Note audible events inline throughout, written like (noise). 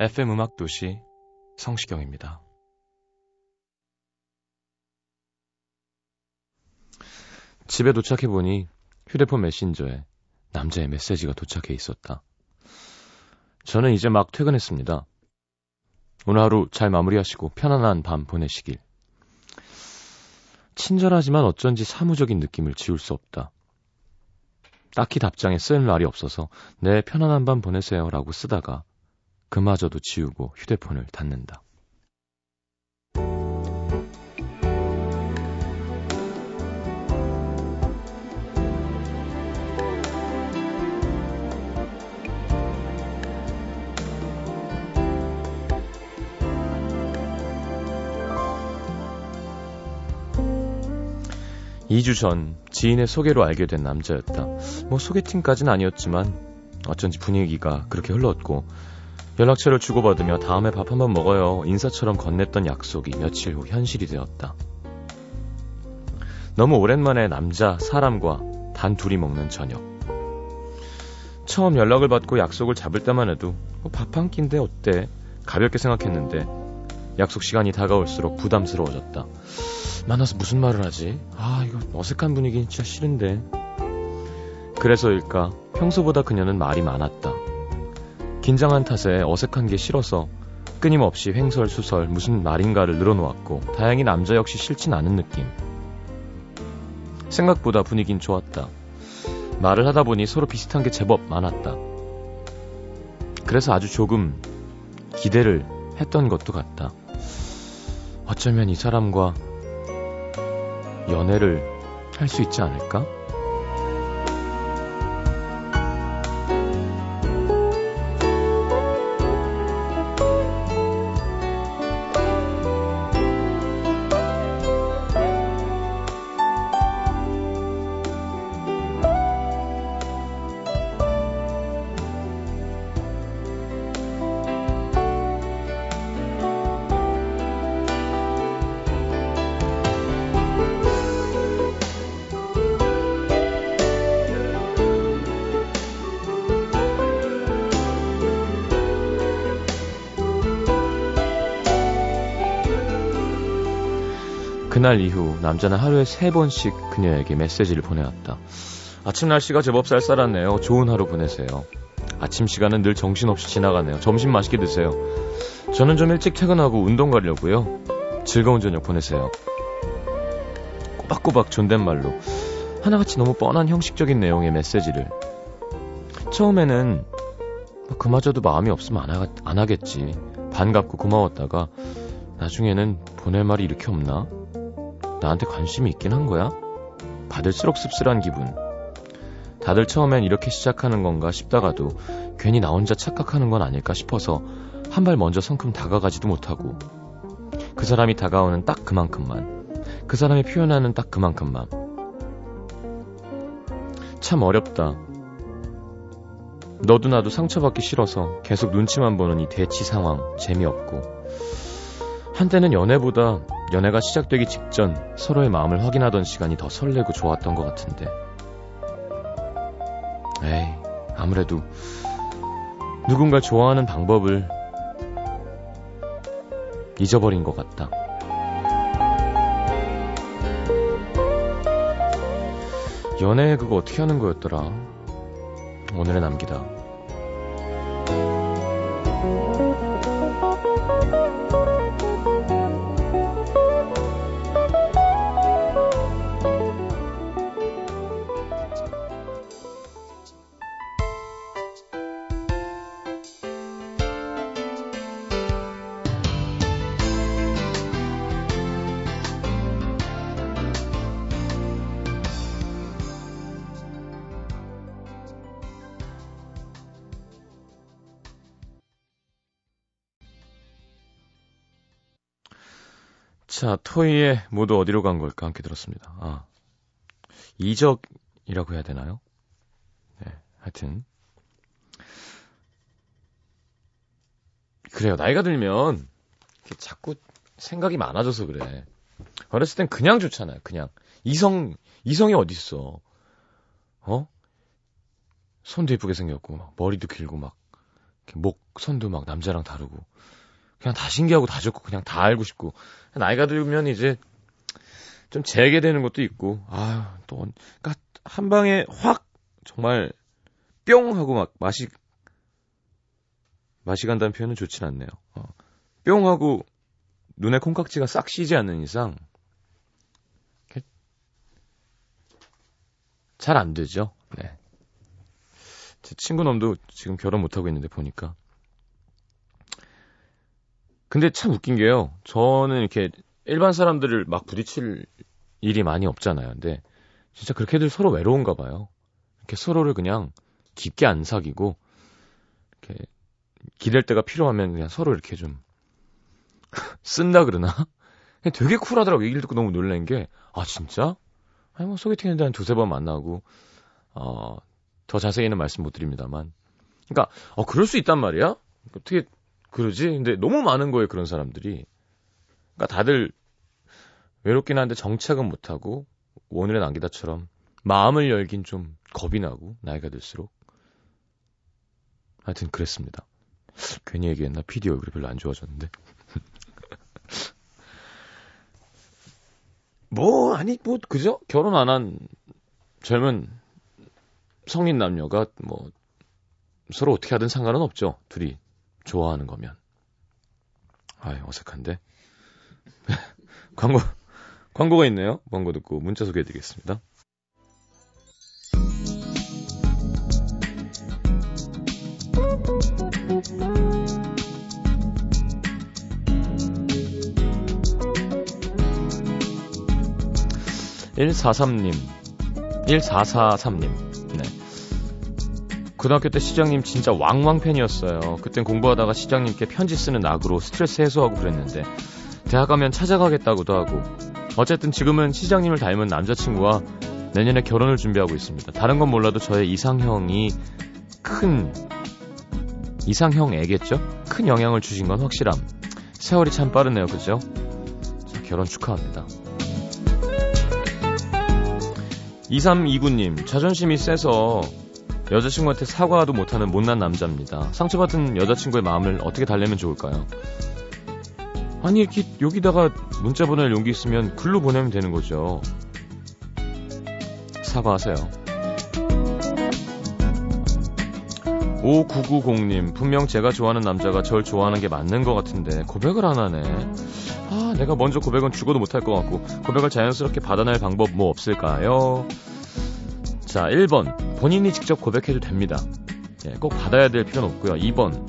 FM 음악 도시 성시경입니다. 집에 도착해 보니 휴대폰 메신저에 남자의 메시지가 도착해 있었다. 저는 이제 막 퇴근했습니다. 오늘 하루 잘 마무리하시고 편안한 밤 보내시길. 친절하지만 어쩐지 사무적인 느낌을 지울 수 없다. 딱히 답장에 쓸 말이 없어서 네 편안한 밤 보내세요 라고 쓰다가 그마저도 지우고 휴대폰을 닫는다. 이주전 지인의 소개로 알게 된 남자였다. 뭐 소개팅까지는 아니었지만 어쩐지 분위기가 그렇게 흘렀고 연락처를 주고받으며 다음에 밥 한번 먹어요. 인사처럼 건넸던 약속이 며칠 후 현실이 되었다. 너무 오랜만에 남자, 사람과 단 둘이 먹는 저녁. 처음 연락을 받고 약속을 잡을 때만 해도 뭐밥한 끼인데 어때? 가볍게 생각했는데 약속 시간이 다가올수록 부담스러워졌다. 만나서 무슨 말을 하지? 아, 이거 어색한 분위기 진짜 싫은데. 그래서일까 평소보다 그녀는 말이 많았다. 긴장한 탓에 어색한 게 싫어서 끊임없이 횡설수설 무슨 말인가를 늘어놓았고 다행히 남자 역시 싫진 않은 느낌. 생각보다 분위긴 좋았다. 말을 하다 보니 서로 비슷한 게 제법 많았다. 그래서 아주 조금 기대를 했던 것도 같다. 어쩌면 이 사람과 연애를 할 수 있지 않을까? 그날 이후 남자는 하루에 세 번씩 그녀에게 메시지를 보내왔다. 아침 날씨가 제법 쌀쌀하네요. 좋은 하루 보내세요. 아침 시간은 늘 정신없이 지나가네요. 점심 맛있게 드세요. 저는 좀 일찍 퇴근하고 운동 가려고요. 즐거운 저녁 보내세요. 꼬박꼬박 존댓말로 하나같이 너무 뻔한 형식적인 내용의 메시지를 처음에는 뭐 그마저도 마음이 없으면 안, 하, 안 하겠지. 반갑고 고마웠다가 나중에는 보낼 말이 이렇게 없나? 나한테 관심이 있긴 한 거야? 받을수록 씁쓸한 기분. 다들 처음엔 이렇게 시작하는 건가 싶다가도 괜히 나 혼자 착각하는 건 아닐까 싶어서 한 발 먼저 성큼 다가가지도 못하고 그 사람이 다가오는 딱 그만큼만 그 사람이 표현하는 딱 그만큼만 참 어렵다. 너도 나도 상처받기 싫어서 계속 눈치만 보는 이 대치 상황 재미없고 한때는 연애보다 연애가 시작되기 직전 서로의 마음을 확인하던 시간이 더 설레고 좋았던 것 같은데. 에이, 아무래도 누군가 좋아하는 방법을 잊어버린 것 같다. 연애 그거 어떻게 하는 거였더라? 오늘의 남기다. 토이의 모두 어디로 간 걸까 함께 들었습니다. 아. 이적이라고 해야 되나요? 네, 하여튼. 그래요. 나이가 들면 자꾸 생각이 많아져서 그래. 어렸을 땐 그냥 좋잖아요. 그냥 이성 이성이 어디 있어? 어? 손도 예쁘게 생겼고 막 머리도 길고 막 목 선도 막 남자랑 다르고 그냥 다 신기하고 다 좋고 그냥 다 알고 싶고 나이가 들면 이제 좀 재개되는 것도 있고 아또 그러니까 한 방에 확 정말 뿅 하고 막 맛이 맛이 간다는 표현은 좋진 않네요. 어. 뿅 하고 눈에 콩깍지가 싹 쉬지 않는 이상 잘 안 되죠. 네. 제 친구 놈도 지금 결혼 못 하고 있는데 보니까. 근데 참 웃긴 게요. 저는 이렇게 일반 사람들을 막 부딪힐 일이 많이 없잖아요. 근데 진짜 그렇게들 서로 외로운가 봐요. 이렇게 서로를 그냥 깊게 안 사귀고 이렇게 기댈 때가 필요하면 그냥 서로 이렇게 좀 (laughs) 쓴다 그러나? 되게 쿨하더라고. 얘기를 듣고 너무 놀란 게, 아, 진짜? 아니, 뭐, 소개팅 했는데 한 두세 번 만나고, 어, 더 자세히는 말씀 못 드립니다만. 그러니까, 어, 그럴 수 있단 말이야? 어떻게, 그러지? 근데 너무 많은 거예요, 그런 사람들이. 그러니까 다들 외롭긴 한데 정착은 못하고, 오늘의 남기다처럼 마음을 열긴 좀 겁이 나고, 나이가 들수록. 하여튼 그랬습니다. 괜히 얘기했나? PD 얼굴이 별로 안 좋아졌는데. (laughs) 뭐, 아니, 뭐, 그죠? 결혼 안 한 젊은 성인 남녀가 뭐, 서로 어떻게 하든 상관은 없죠. 둘이 좋아하는 거면. 아이, 어색한데. (laughs) 광고, 광고가 있네요. 광고 듣고 문자 소개해 드리겠습니다. 143님, 1443님, 네. 고등학교 때 시장님 진짜 왕왕 팬이었어요. 그땐 공부하다가 시장님께 편지 쓰는 낙으로 스트레스 해소하고 그랬는데, 대학 가면 찾아가겠다고도 하고, 어쨌든 지금은 시장님을 닮은 남자친구와 내년에 결혼을 준비하고 있습니다. 다른 건 몰라도 저의 이상형이 큰, 이상형에겠죠? 큰 영향을 주신 건 확실함. 세월이 참 빠르네요, 그죠? 자, 결혼 축하합니다. 2329님, 자존심이 세서 여자친구한테 사과도 못하는 못난 남자입니다. 상처받은 여자친구의 마음을 어떻게 달래면 좋을까요? 아니, 이렇게 여기다가 문자 보낼 용기 있으면 글로 보내면 되는 거죠. 사과하세요. 5990님, 분명 제가 좋아하는 남자가 절 좋아하는 게 맞는 것 같은데 고백을 안 하네. 아, 내가 먼저 고백은 죽어도 못할 것 같고 고백을 자연스럽게 받아낼 방법 뭐 없을까요? 자, 1번. 본인이 직접 고백해도 됩니다. 예, 꼭 받아야 될 필요는 없고요. 2번.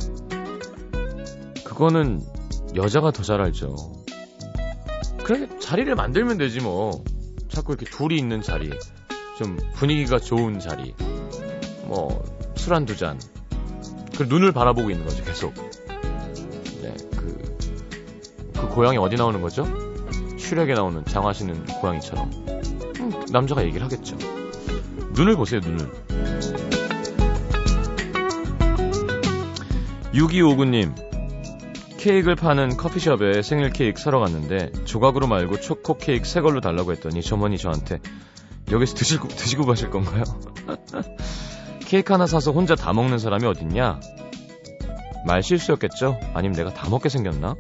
그거는 여자가 더 잘 알죠. 그래, 자리를 만들면 되지 뭐. 자꾸 이렇게 둘이 있는 자리. 좀 분위기가 좋은 자리. 뭐, 술 한 두 잔. 그 눈을 바라보고 있는 거죠, 계속. 네, 그, 그 고양이 어디 나오는 거죠? 슈렉에 나오는 장화시는 고양이처럼. 음, 남자가 얘기를 하겠죠. 눈을 보세요, 눈을. 6259님, 케이크를 파는 커피숍에 생일 케이크 사러 갔는데 조각으로 말고 초코 케이크 새 걸로 달라고 했더니 점원이 저한테 여기서 드시고, 드시고 가실 건가요? (laughs) 케이크 하나 사서 혼자 다 먹는 사람이 어딨냐? 말 실수였겠죠? 아니면 내가 다 먹게 생겼나?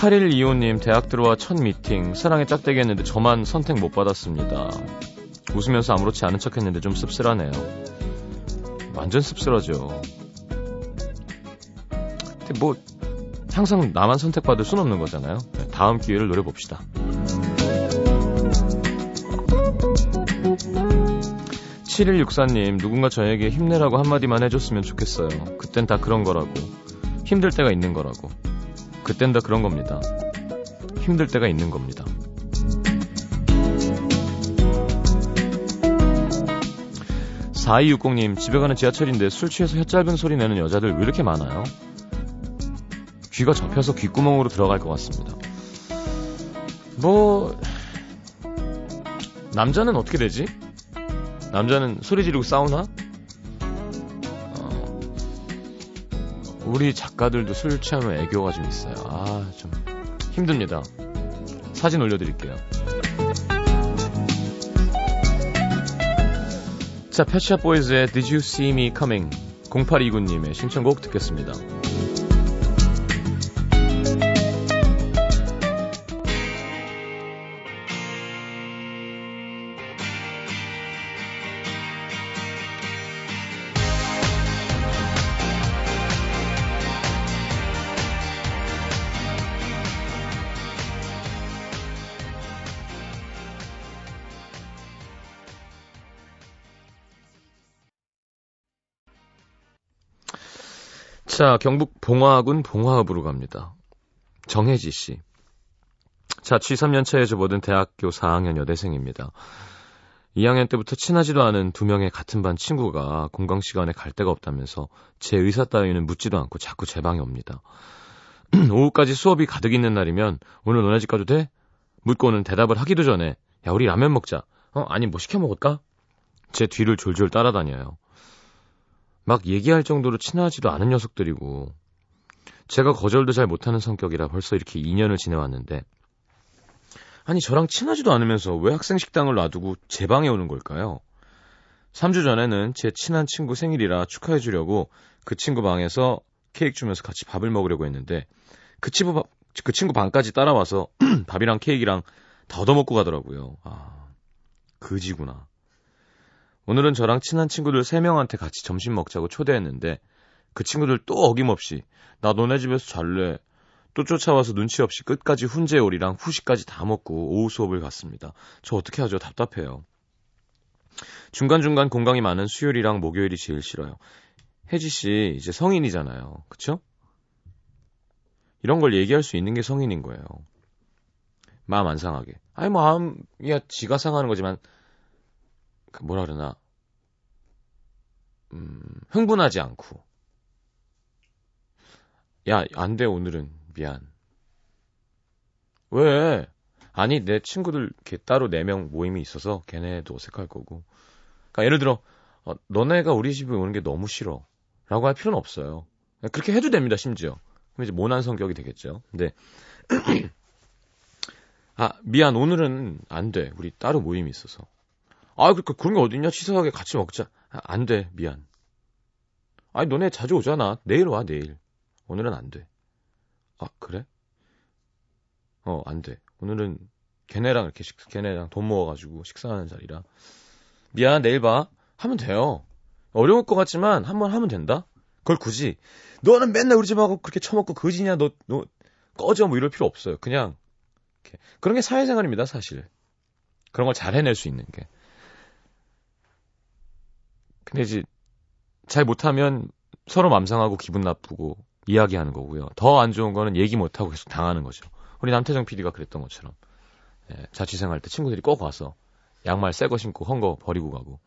8125님, 대학 들어와 첫 미팅, 사랑에 짝대기 했는데 저만 선택 못 받았습니다. 웃으면서 아무렇지 않은 척 했는데 좀 씁쓸하네요. 완전 씁쓸하죠. 근데 뭐, 항상 나만 선택받을 순 없는 거잖아요. 네, 다음 기회를 노려봅시다. 7164님, 누군가 저에게 힘내라고 한마디만 해줬으면 좋겠어요. 그땐 다 그런 거라고. 힘들 때가 있는 거라고. 그땐 다 그런 겁니다. 힘들 때가 있는 겁니다. (4260님) 집에 가는 지하철인데 술 취해서 혀 짧은 소리 내는 여자들 왜 이렇게 많아요? 귀가 접혀서 귓구멍으로 들어갈 것 같습니다. 뭐, 남자는 어떻게 되지? 남자는 소리 지르고 싸우나? 우리 작가들도 술 취하면 애교가 좀 있어요. 아, 좀 힘듭니다. 사진 올려드릴게요. 자, 패치샵 보이즈의 Did You See Me Coming 0829님의 신청곡 듣겠습니다. 자, 경북 봉화군 봉화읍으로 갑니다. 정혜지 씨. 자 취 3년차에 접어든 대학교 4학년 여대생입니다. 2학년 때부터 친하지도 않은 두 명의 같은 반 친구가 공강 시간에 갈 데가 없다면서 제 의사 따위는 묻지도 않고 자꾸 제 방에 옵니다. (clears throat) 오후까지 수업이 가득 있는 날이면 오늘 너네 집 가도 돼? 묻고는 대답을 하기도 전에 야 우리 라면 먹자. 어 아니 뭐 시켜 먹을까? 제 뒤를 졸졸 따라다녀요. 막 얘기할 정도로 친하지도 않은 녀석들이고 제가 거절도 잘 못하는 성격이라 벌써 이렇게 2년을 지내왔는데 아니 저랑 친하지도 않으면서 왜 학생 식당을 놔두고 제 방에 오는 걸까요? 3주 전에는 제 친한 친구 생일이라 축하해 주려고 그 친구 방에서 케이크 주면서 같이 밥을 먹으려고 했는데 그 친구, 그 친구 방까지 따라와서 (clears throat) 밥이랑 케이크랑 다 얻어먹고 가더라고요. 아, 그지구나. 오늘은 저랑 친한 친구들 3명한테 같이 점심 먹자고 초대했는데 그 친구들 또 어김없이 나 너네 집에서 잘래. 또 쫓아와서 눈치 없이 끝까지 훈제 요리랑 후식까지 다 먹고 오후 수업을 갔습니다. 저 어떻게 하죠? 답답해요. 중간중간 공강이 많은 수요일이랑 목요일이 제일 싫어요. 혜지 씨 이제 성인이잖아요. 그쵸? 이런 걸 얘기할 수 있는 게 성인인 거예요. 마음 안 상하게. 아니 마음이야 지가 상하는 거지만 그 뭐라 그러나 음, 흥분하지 않고 야, 안 돼, 오늘은. 미안. 왜? 아니, 내 친구들 이렇게 따로 4명 모임이 있어서 걔네도 어색할 거고. 그러니까 예를 들어, 어, 너네가 우리 집에 오는 게 너무 싫어. 라고 할 필요는 없어요. 그렇게 해도 됩니다, 심지어. 그럼 이제 모난 성격이 되겠죠. 근데, (clears throat) 아, 미안, 오늘은 안 돼. 우리 따로 모임이 있어서. 아, 그러니까 그런 게 어딨냐? 치사하게 같이 먹자. 아, 안 돼, 미안. 아니, 너네 자주 오잖아. 내일 와, 내일. 오늘은 안 돼. 아, 그래? 어, 안 돼. 오늘은 걔네랑 이렇게 식, 걔네랑 돈 모아가지고 식사하는 자리라. 미안, 내일 봐. 하면 돼요. 어려울 것 같지만 한번 하면 된다? 그걸 굳이, 너는 맨날 우리 집하고 그렇게 처먹고 거지냐, 너, 너, 꺼져, 뭐 이럴 필요 없어요. 그냥, 이렇게. 그런 게 사회생활입니다, 사실. 그런 걸 잘 해낼 수 있는 게. 근데 이제 잘 못하면 서로 맘상하고 기분 나쁘고 이야기하는 거고요. 더 안 좋은 거는 얘기 못하고 계속 당하는 거죠. 우리 남태정 PD가 그랬던 것처럼 예, 자취생활 때 친구들이 꼭 와서 양말 새 거 신고 헌 거 버리고 가고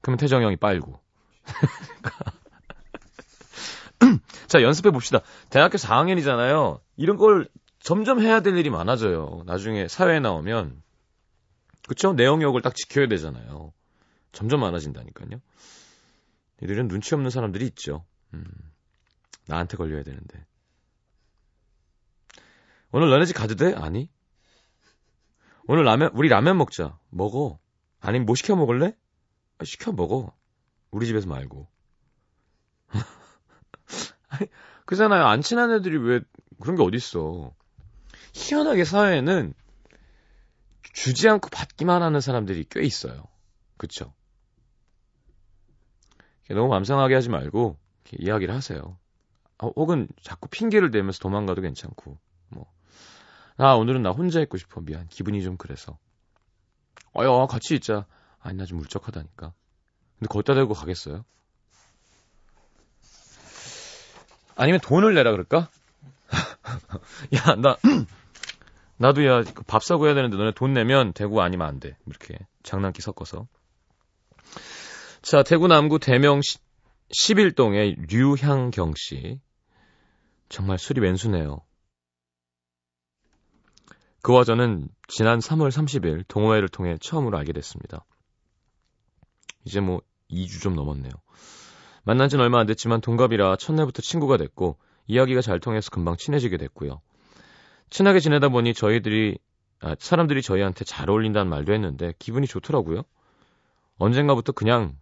그러면 태정 형이 빨고 (laughs) 자 연습해 봅시다. 대학교 4학년이잖아요. 이런 걸 점점 해야 될 일이 많아져요. 나중에 사회에 나오면 그쵸? 내용역을 딱 지켜야 되잖아요. 점점 많아진다니까요. 이들은 눈치 없는 사람들이 있죠. 음, 나한테 걸려야 되는데. 오늘 너네 집 가도 돼? 아니. 오늘 라면, 우리 라면 먹자. 먹어. 아니면 뭐 시켜 먹을래? 아, 시켜 먹어. 우리 집에서 말고. (laughs) 그잖아요. 안 친한 애들이 왜 그런 게 어딨어. 희한하게 사회에는 주지 않고 받기만 하는 사람들이 꽤 있어요. 그쵸? 너무 맘상하게 하지 말고 이야기를 하세요. 어, 혹은 자꾸 핑계를 대면서 도망가도 괜찮고 뭐. 아 오늘은 나 혼자 있고 싶어 미안 기분이 좀 그래서 어여 같이 있자 아니 나 좀 울적하다니까 근데 거기다 대고 가겠어요? 아니면 돈을 내라 그럴까? (laughs) 야 나 나도 야 밥 사고 해야 되는데 너네 돈 내면 대구 아니면 안 돼. 이렇게 장난기 섞어서 자, 대구 남구 대명 11동의 류향경 씨. 정말 술이 왼수네요. 그와 저는 지난 3월 30일 동호회를 통해 처음으로 알게 됐습니다. 이제 뭐 2주 좀 넘었네요. 만난 지는 얼마 안 됐지만 동갑이라 첫날부터 친구가 됐고 이야기가 잘 통해서 금방 친해지게 됐고요. 친하게 지내다 보니 저희들이 아, 사람들이 저희한테 잘 어울린다는 말도 했는데 기분이 좋더라고요. 언젠가부터 그냥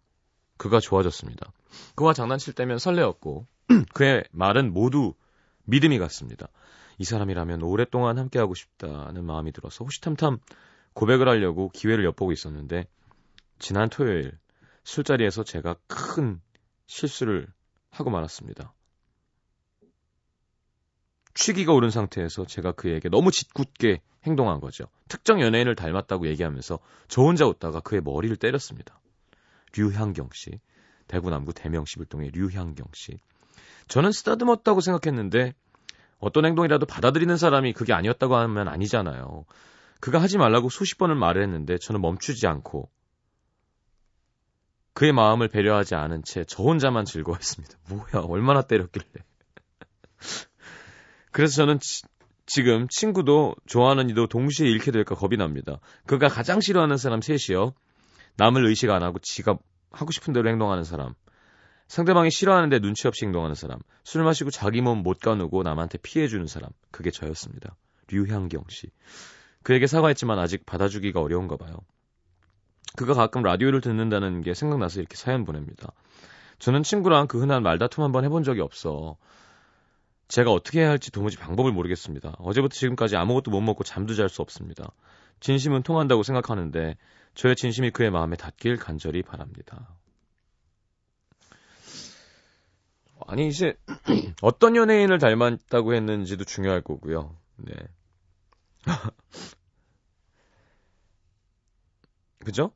그가 좋아졌습니다. 그와 장난칠 때면 설레었고 (clears throat) 그의 말은 모두 믿음이 갔습니다. 이 사람이라면 오랫동안 함께하고 싶다는 마음이 들어서 호시탐탐 고백을 하려고 기회를 엿보고 있었는데 지난 토요일 술자리에서 제가 큰 실수를 하고 말았습니다. 취기가 오른 상태에서 제가 그에게 너무 짓궂게 행동한 거죠. 특정 연예인을 닮았다고 얘기하면서 저 혼자 웃다가 그의 머리를 때렸습니다. 류향경 씨. 대구 남구 대명 11동의 류향경 씨. 저는 쓰다듬었다고 생각했는데 어떤 행동이라도 받아들이는 사람이 그게 아니었다고 하면 아니잖아요. 그가 하지 말라고 수십 번을 말을 했는데 저는 멈추지 않고 그의 마음을 배려하지 않은 채 저 혼자만 즐거워했습니다. (laughs) 뭐야, 얼마나 때렸길래. (laughs) 그래서 저는 치, 지금 친구도 좋아하는 이도 동시에 잃게 될까 겁이 납니다. 그가 가장 싫어하는 사람 셋이요. 남을 의식 안 하고 지가 하고 싶은 대로 행동하는 사람. 상대방이 싫어하는데 눈치 없이 행동하는 사람. 술 마시고 자기 몸 못 가누고 남한테 피해 주는 사람. 그게 저였습니다. 류향경 씨. 그에게 사과했지만 아직 받아주기가 어려운가 봐요. 그가 가끔 라디오를 듣는다는 게 생각나서 이렇게 사연 보냅니다. 저는 친구랑 그 흔한 말다툼 한번 해본 적이 없어. 제가 어떻게 해야 할지 도무지 방법을 모르겠습니다. 어제부터 지금까지 아무것도 못 먹고 잠도 잘 수 없습니다. 진심은 통한다고 생각하는데 저의 진심이 그의 마음에 닿길 간절히 바랍니다. 아니 이제 (clears throat) 어떤 연예인을 닮았다고 했는지도 중요할 거고요. 네. (laughs) 그죠?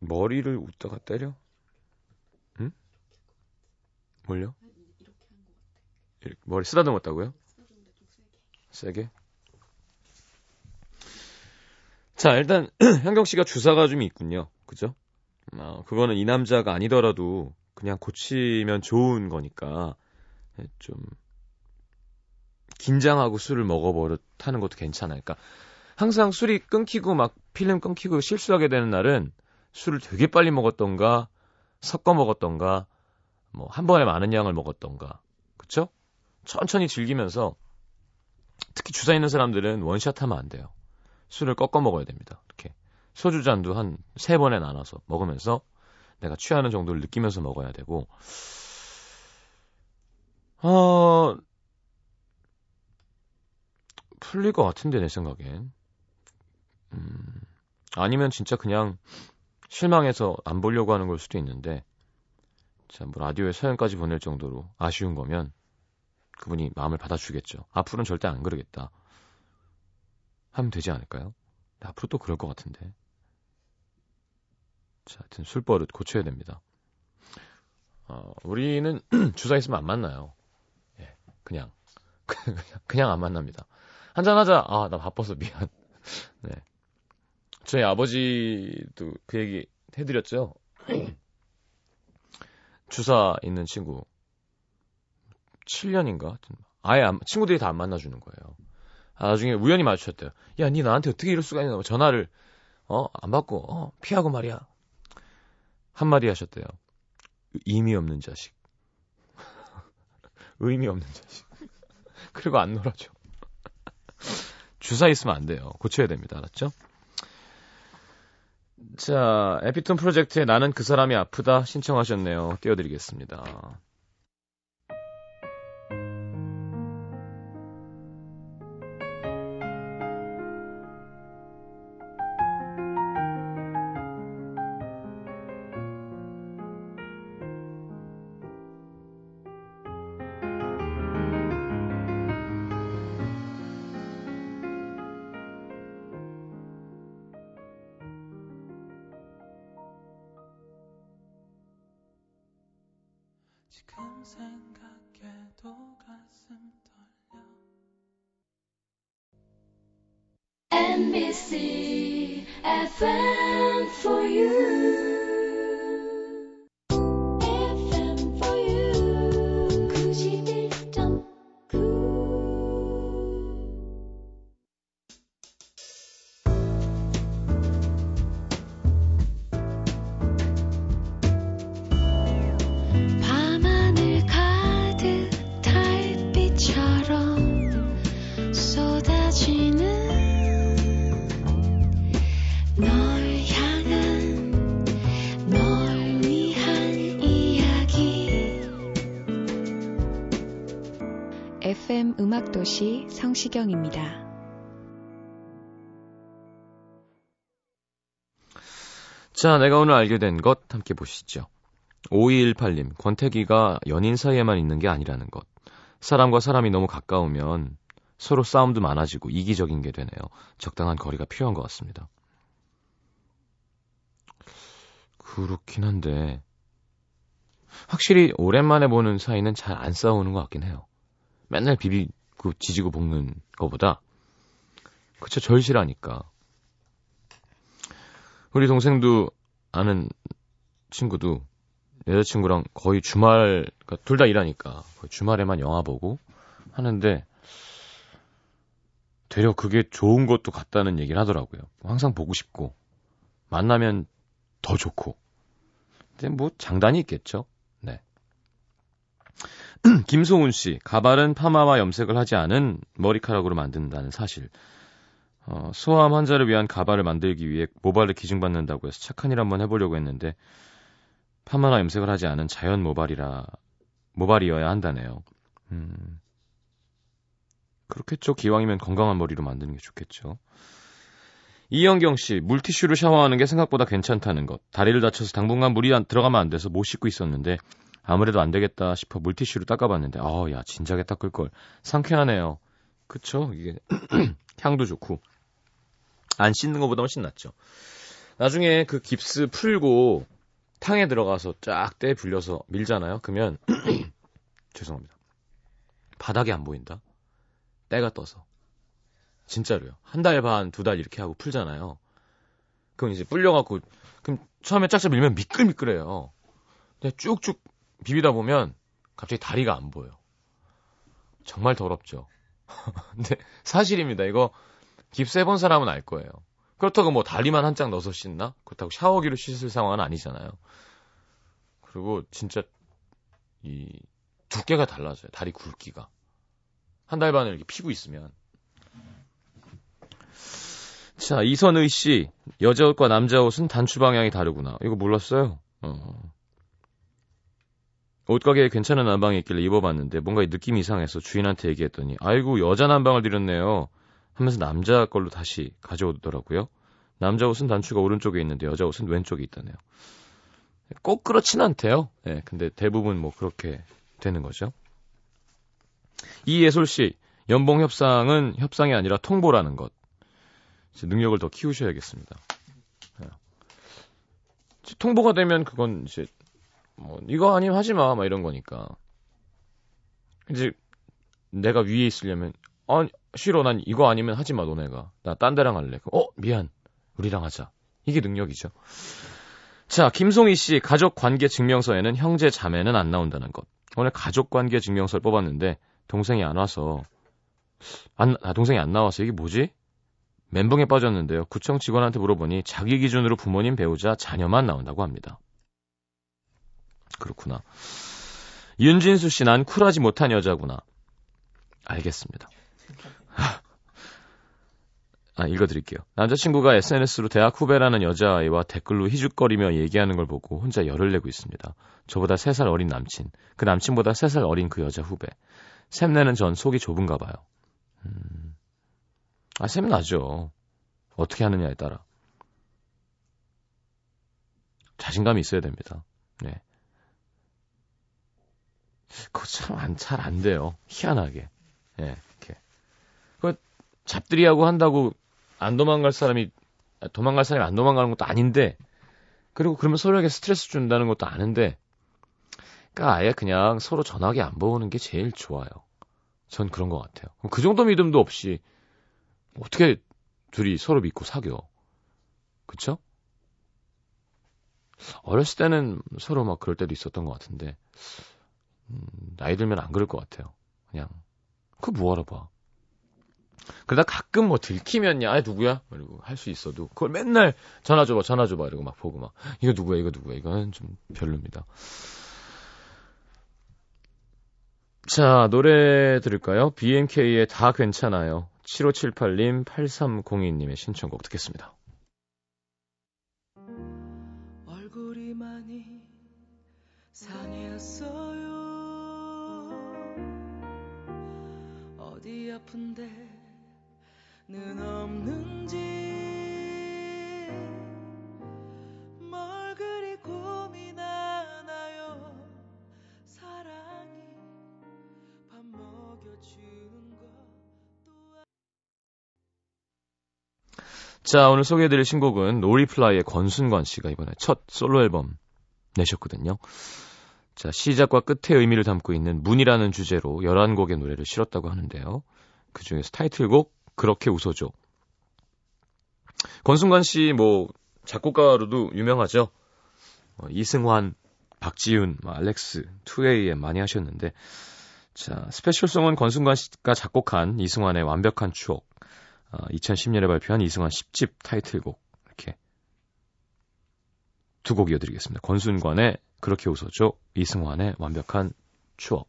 머리를 웃다가 때려? 응? 뭘요? 이렇게 머리 쓰다듬었다고요? 세게? 자, 일단 (clears throat) 현경 씨가 주사가 좀 있군요. 그죠? 어, 그거는 이 남자가 아니더라도 그냥 고치면 좋은 거니까 예, 좀 긴장하고 술을 먹어버릇하는 것도 괜찮아요. 그러니까 항상 술이 끊기고 막 필름 끊기고 실수하게 되는 날은 술을 되게 빨리 먹었던가 섞어 먹었던가 뭐 한 번에 많은 양을 먹었던가 그쵸? 천천히 즐기면서 특히 주사 있는 사람들은 원샷 하면 안 돼요. 술을 꺾어 먹어야 됩니다. 이렇게 소주 잔도 한 세 번에 나눠서 먹으면서 내가 취하는 정도를 느끼면서 먹어야 되고 어 풀릴 것 같은데 내 생각엔 음 아니면 진짜 그냥 실망해서 안 보려고 하는 걸 수도 있는데 자, 뭐 라디오에 사연까지 보낼 정도로 아쉬운 거면 그분이 마음을 받아주겠죠. 앞으로는 절대 안 그러겠다. 하면 되지 않을까요? 앞으로 또 그럴 것 같은데. 자, 하여튼 술버릇 고쳐야 됩니다. 어, 우리는 (clears throat) 주사 있으면 안 만나요. 예, 그냥. (laughs) 그냥, 그냥 안 만납니다. 한잔하자. 아, 나 바빠서 미안. (laughs) 네. 저희 아버지도 그 얘기 해드렸죠. (clears throat) 주사 있는 친구 7년인가? 아예 안, 친구들이 다 안 만나주는 거예요. 아, 나중에 우연히 마주쳤대요. 야, 니 나한테 어떻게 이럴 수가 있냐? 전화를 어, 안 받고 어, 피하고 말이야. 한마디 하셨대요. 의미 없는 자식. (laughs) 의미 없는 자식. (laughs) 그리고 안 놀아줘. (laughs) 주사 있으면 안 돼요. 고쳐야 됩니다. 알았죠? 자, 에피톤 프로젝트에 나는 그 사람이 아프다 신청하셨네요. 띄워드리겠습니다. Legacy FM for you. 성시경입니다. 자, 내가 오늘 알게 된 것 함께 보시죠. 5218님, 권태기가 연인 사이에만 있는 게 아니라는 것. 사람과 사람이 너무 가까우면 서로 싸움도 많아지고 이기적인 게 되네요. 적당한 거리가 필요한 것 같습니다. 그렇긴 한데, 확실히 오랜만에 보는 사이는 잘 안 싸우는 것 같긴 해요. 맨날 비비 고 지지고 볶는 거보다 그쵸 절실하니까 우리 동생도 아는 친구도 여자친구랑 거의 주말 그러니까 둘 다 일하니까 주말에만 영화 보고 하는데 되려 그게 좋은 것도 같다는 얘기를 하더라고요. 항상 보고 싶고 만나면 더 좋고. 근데 뭐 장단이 있겠죠. (clears throat) 김소은 씨, 가발은 파마와 염색을 하지 않은 머리카락으로 만든다는 사실. 어, 소아암 환자를 위한 가발을 만들기 위해 모발을 기증받는다고 해서 착한 일 한번 해보려고 했는데 파마나 염색을 하지 않은 자연 모발이라 모발이어야 한다네요. 음, 그렇겠죠. 기왕이면 건강한 머리로 만드는 게 좋겠죠. 이영경 씨, 물티슈로 샤워하는 게 생각보다 괜찮다는 것. 다리를 다쳐서 당분간 물이 안, 들어가면 안 돼서 못 씻고 있었는데 아무래도 안 되겠다 싶어 물티슈로 닦아봤는데, 아, 야, 진작에 닦을 걸. 상쾌하네요. 그쵸? 이게 (clears throat) 향도 좋고 안 씻는 것보다 훨씬 낫죠. 나중에 그 깁스 풀고 탕에 들어가서 쫙떼 불려서 밀잖아요. 그러면 (clears throat) 죄송합니다. 바닥이 안 보인다. 때가 떠서. 진짜로요. 한 달 반, 두 달 이렇게 하고 풀잖아요. 그럼 이제 불려갖고, 그럼 처음에 짝짝 밀면 미끌미끌해요. 쭉쭉 비비다 보면 갑자기 다리가 안 보여. 정말 더럽죠. (laughs) 근데 사실입니다. 이거 깁스 해본 사람은 알 거예요. 그렇다고 뭐 다리만 한 장 넣어서 씻나? 그렇다고 샤워기로 씻을 상황은 아니잖아요. 그리고 진짜 이 두께가 달라져요. 다리 굵기가. 한 달 반을 이렇게 피고 있으면. 자, 이선의 씨. 여자 옷과 남자 옷은 단추 방향이 다르구나. 이거 몰랐어요? 어. 옷가게에 괜찮은 난방이 있길래 입어봤는데 뭔가 느낌이 이상해서 주인한테 얘기했더니 아이고 여자 난방을 드렸네요 하면서 남자 걸로 다시 가져오더라고요. 남자 옷은 단추가 오른쪽에 있는데 여자 옷은 왼쪽에 있다네요. 꼭 그렇진 않대요. 예, 네, 근데 대부분 뭐 그렇게 되는 거죠. 이예솔 씨, 연봉 협상은 협상이 아니라 통보라는 것. 능력을 더 키우셔야겠습니다. 네. 통보가 되면 그건 이제 뭐 이거 아니면 하지 마, 막 이런 거니까. 이제 내가 위에 있으려면 아 싫어, 난 이거 아니면 하지 마, 너네가. 나 딴 데랑 할래. 어 미안, 우리랑 하자. 이게 능력이죠. 자, 김송희 씨 가족 관계 증명서에는 형제 자매는 안 나온다는 것. 오늘 가족 관계 증명서를 뽑았는데 동생이 안 와서 안 아, 동생이 안 나와서 이게 뭐지? 멘붕에 빠졌는데요. 구청 직원한테 물어보니 자기 기준으로 부모님, 배우자, 자녀만 나온다고 합니다. 그렇구나. 윤진수 씨, 난 쿨하지 못한 여자구나. 알겠습니다. 아, 읽어드릴게요. 남자친구가 SNS로 대학 후배라는 여자아이와 댓글로 희죽거리며 얘기하는 걸 보고 혼자 열을 내고 있습니다. 저보다 3살 어린 남친, 그 남친보다 3살 어린 그 여자 후배. 샘내는 전 속이 좁은가 봐요. 음... 아, 샘 나죠. 어떻게 하느냐에 따라. 자신감이 있어야 됩니다. 네. 그거 참 잘 안 돼요. 희한하게. 예, 이렇게. 그 잡들이하고 한다고 안 도망갈 사람이 도망갈 사람이 안 도망가는 것도 아닌데 그리고 그러면 서로에게 스트레스 준다는 것도 아는데 그러니까 아예 그냥 서로 전화기 안 보는 게 제일 좋아요. 전 그런 것 같아요. 그 정도 믿음도 없이 어떻게 둘이 서로 믿고 사겨. 그쵸? 어렸을 때는 서로 막 그럴 때도 있었던 것 같은데 음, 나이 들면 안 그럴 것 같아요. 그냥 그 뭐하러 봐. 그러다 가끔 뭐 들키면 야 누구야? 그리고 할 수 있어도 그걸 맨날 전화 줘봐 전화 줘봐 이러고 막 보고 막 이거 누구야 이거 누구야 이거는 좀 별로입니다. 자 노래 들을까요? BMK의 다 괜찮아요. 7578님, 8302님의 신청곡 듣겠습니다. 얼굴이 많이 상했어요. 어디 아픈데 는 없는지 뭘 그리 고민하나요 사랑이 밥 먹여주는 것도 자, 오늘 소개해드릴 신곡은 노리플라이의 권순관 씨가 이번에 첫 솔로 앨범 내셨거든요. 자, 시작과 끝의 의미를 담고 있는 문이라는 주제로 11곡의 노래를 실었다고 하는데요. 그 중에서 타이틀곡 그렇게 웃어줘. 권순관 씨 뭐 작곡가로도 유명하죠. 어, 이승환, 박지윤, 뭐 알렉스, 2AM 많이 하셨는데 자 스페셜송은 권순관 씨가 작곡한 이승환의 완벽한 추억. 어, 2010년에 발표한 이승환 10집 타이틀곡 이렇게 두 곡 이어드리겠습니다. 권순관의 그렇게 웃어줘, 이승환의 완벽한 추억.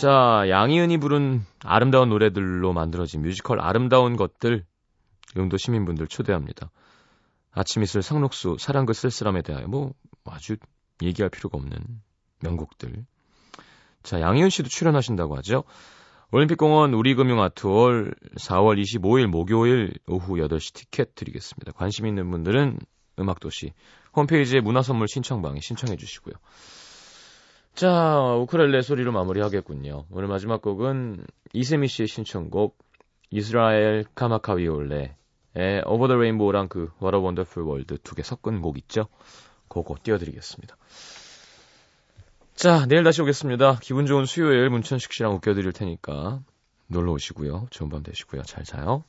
자, 양희은이 부른 아름다운 노래들로 만들어진 뮤지컬 아름다운 것들 영도 시민분들 초대합니다. 아침 이슬 상록수 사랑 그 쓸쓸함에 대하여 뭐 아주 얘기할 필요가 없는 명곡들. 자, 양희은 씨도 출연하신다고 하죠. 올림픽공원 우리금융아트홀 4월 25일 목요일 오후 8시 티켓 드리겠습니다. 관심 있는 분들은 음악도시 홈페이지에 문화선물 신청방에 신청해 주시고요. 자, 우크렐레 소리로 마무리하겠군요. 오늘 마지막 곡은 이세미 씨의 신청곡 이스라엘 카마카위올레의 Over the Rainbow랑 그 What a Wonderful World 두 개 섞은 곡 있죠? 그거 띄워드리겠습니다. 자, 내일 다시 오겠습니다. 기분 좋은 수요일 문천식 씨랑 웃겨드릴 테니까 놀러 오시고요. 좋은 밤 되시고요. 잘 자요.